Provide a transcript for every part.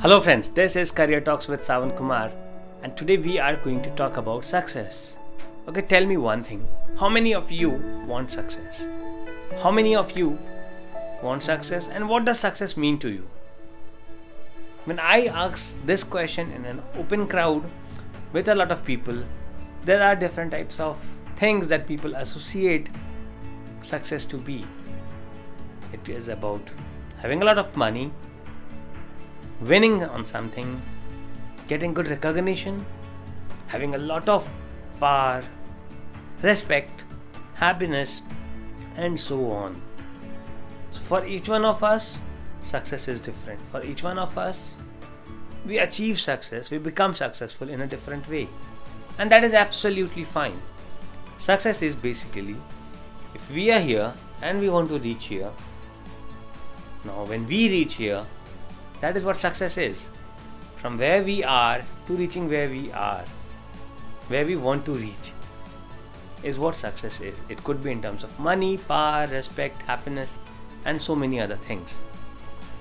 Hello, friends. This is Career Talks with Savan Kumar, and today we are going to talk about success. Okay, tell me one thing. How many of you want success? How many of you want success, and what does success mean to you? When I ask this question in an open crowd with a lot of people, there are different types of things that people associate success to be. It is about having a lot of money, winning on something, getting good recognition, having a lot of power, respect, happiness, and so on. So, for each one of us, success is different. For each one of us, we achieve success, we become successful in a different way. And that is absolutely fine. Success is basically if we are here and we want to reach here, now when we reach here, that is what success is. From where we are to reaching where we are, where we want to reach, is what success is. It could be in terms of money, power, respect, happiness, and so many other things.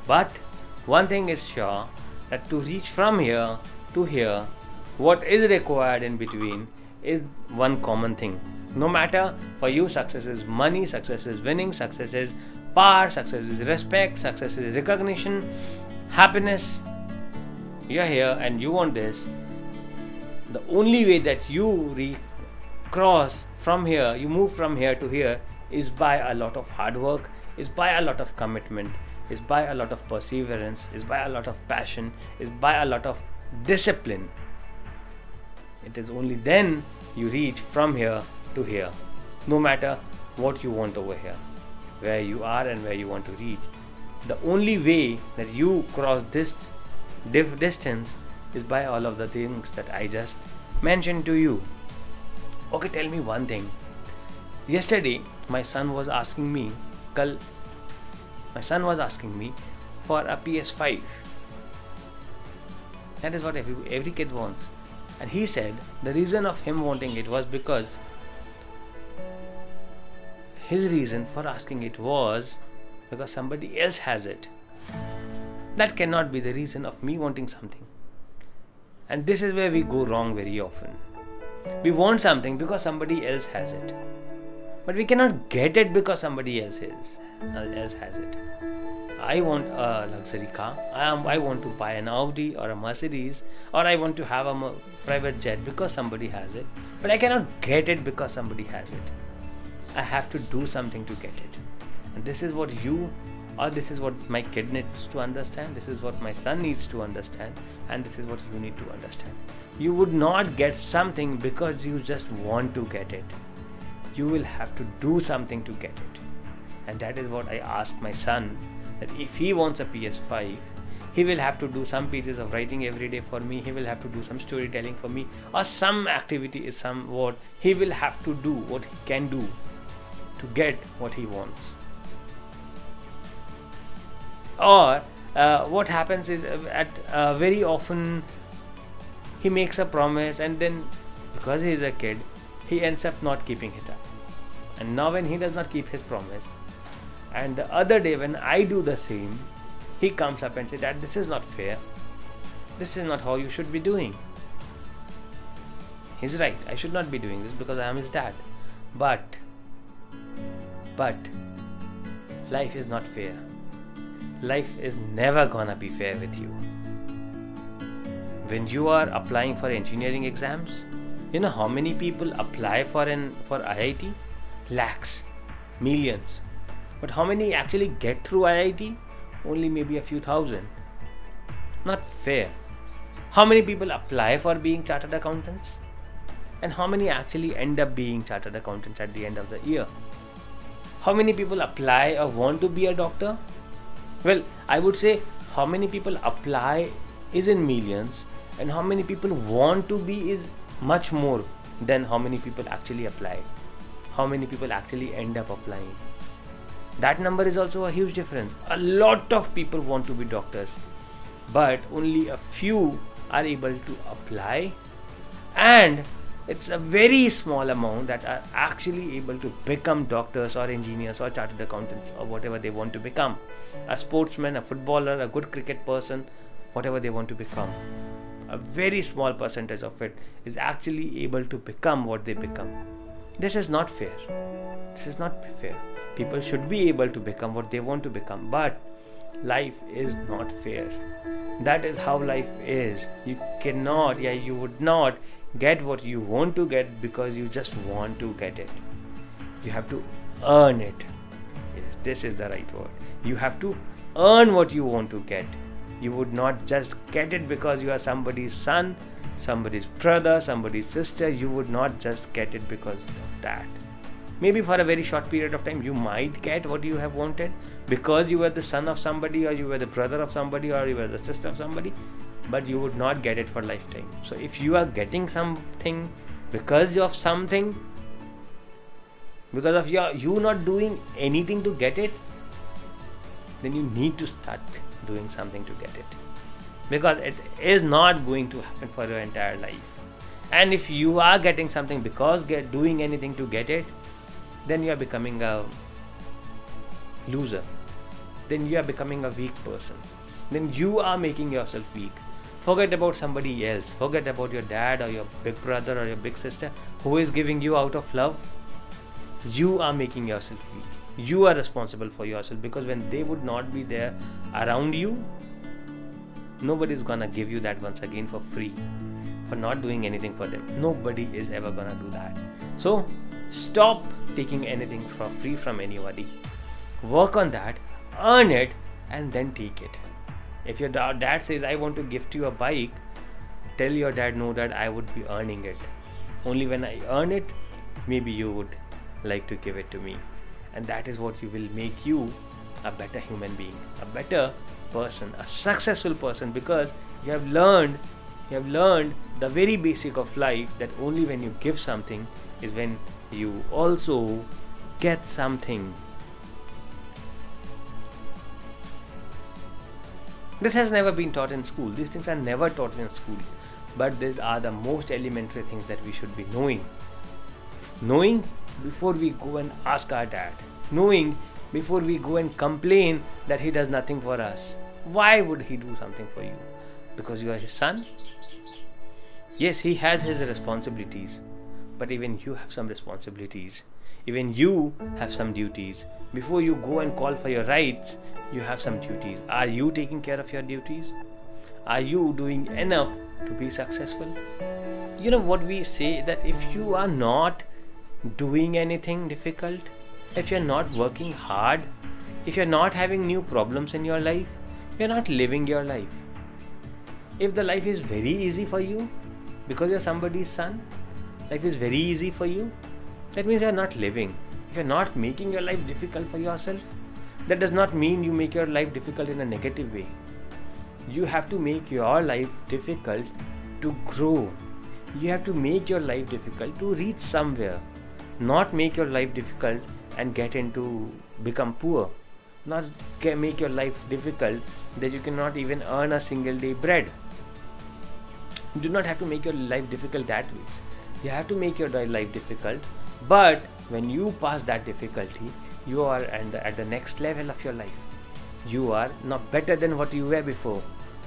But one thing is sure that to reach from here to here, what is required in between is one common thing. No matter for you, success is money, success is winning, success is power, success is respect, success is recognition, happiness. You're here and you want this. The only way that you re- cross from here, you move from here to here, is by a lot of hard work, is by a lot of commitment, is by a lot of perseverance, is by a lot of passion, is by a lot of discipline. It is only then you reach from here to here, no matter what you want over here, where you are and where you want to reach. The only way that you cross this diff- distance is by all of the things that I just mentioned to you. Okay, tell me one thing. Yesterday, my son was asking me, Kal, my son was asking me for a PS5. That is what every, every kid wants. And he said the reason of him wanting it was because his reason for asking it was because somebody else has it. That cannot be the reason of me wanting something. And this is where we go wrong very often. We want something because somebody else has it. But we cannot get it because somebody else is uh, else has it. I want a luxury car. I am. I want to buy an Audi or a Mercedes, or I want to have a private jet because somebody has it. But I cannot get it because somebody has it. I have to do something to get it. And this is what you, or this is what my kid needs to understand. This is what my son needs to understand, and this is what you need to understand. You would not get something because you just want to get it. You will have to do something to get it. And that is what I asked my son that if he wants a PS5, he will have to do some pieces of writing every day for me. He will have to do some storytelling for me, or some activity is some what he will have to do what he can do to get what he wants. Or uh, what happens is uh, at uh, very often he makes a promise and then because he is a kid, he ends up not keeping it up. And now when he does not keep his promise, and the other day, when I do the same, he comes up and says, that this is not fair. This is not how you should be doing. He's right. I should not be doing this because I am his dad. But, but, life is not fair. Life is never gonna be fair with you. When you are applying for engineering exams, you know how many people apply for an for IIT? Lakhs, millions. But how many actually get through IIT? Only maybe a few thousand. Not fair. How many people apply for being chartered accountants? And how many actually end up being chartered accountants at the end of the year? How many people apply or want to be a doctor? Well, I would say how many people apply is in millions, and how many people want to be is much more than how many people actually apply. How many people actually end up applying that number is also a huge difference a lot of people want to be doctors but only a few are able to apply and it's a very small amount that are actually able to become doctors or engineers or chartered accountants or whatever they want to become a sportsman a footballer a good cricket person whatever they want to become. A very small percentage of it is actually able to become what they become. This is not fair. This is not fair. People should be able to become what they want to become, but life is not fair. That is how life is. You cannot, yeah, you would not get what you want to get because you just want to get it. You have to earn it. Yes, this is the right word. You have to earn what you want to get. You would not just get it because you are somebody's son, somebody's brother, somebody's sister. You would not just get it because of that. Maybe for a very short period of time, you might get what you have wanted because you were the son of somebody, or you were the brother of somebody, or you were the sister of somebody, but you would not get it for lifetime. So if you are getting something because of something, because of your you not doing anything to get it, then you need to start doing something to get it. Because it is not going to happen for your entire life. And if you are getting something because get doing anything to get it then you are becoming a loser. Then you are becoming a weak person. Then you are making yourself weak forget about somebody else. Forget about your dad or your big brother or your big sister who is giving you out of love. You are making yourself weak. You are responsible for yourself because when they would not be there around you nobody's gonna give you that once again for free for not doing anything for them. Nobody is ever gonna do that. So stop taking anything for free from anybody. Work on that earn it and then take it if your dad says i want to gift you a bike tell your dad no that i would be earning it. Only when i earn it maybe you would like to give it to me. And that is what you will make you a better human being a better person a successful person because you have learned you have learned the very basic of life that only when you give something is when you also get something this has never been taught in school these things are never taught in school but these are the most elementary things that we should be knowing knowing before we go and ask our dad, knowing before we go and complain that he does nothing for us. Why would he do something for you? Because you are his son? Yes, he has his responsibilities, but even you have some responsibilities. Even you have some duties. Before you go and call for your rights, you have some duties. Are you taking care of your duties? Are you doing enough to be successful? You know what we say that if you are not doing anything difficult, if you're not working hard, if you're not having new problems in your life, you're not living your life. If the life is very easy for you because you're somebody's son, life is very easy for you, that means you're not living. If you're not making your life difficult for yourself, that does not mean you make your life difficult in a negative way. You have to make your life difficult to grow. You have to make your life difficult to reach somewhere not make your life difficult and get into become poor not make your life difficult that you cannot even earn a single day bread you do not have to make your life difficult that way. you have to make your life difficult but when you pass that difficulty you are at the, next level of your life. You are not better than what you were before.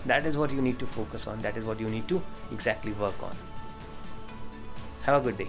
That is what you need to focus on. That is what you need to exactly work on. Have a good day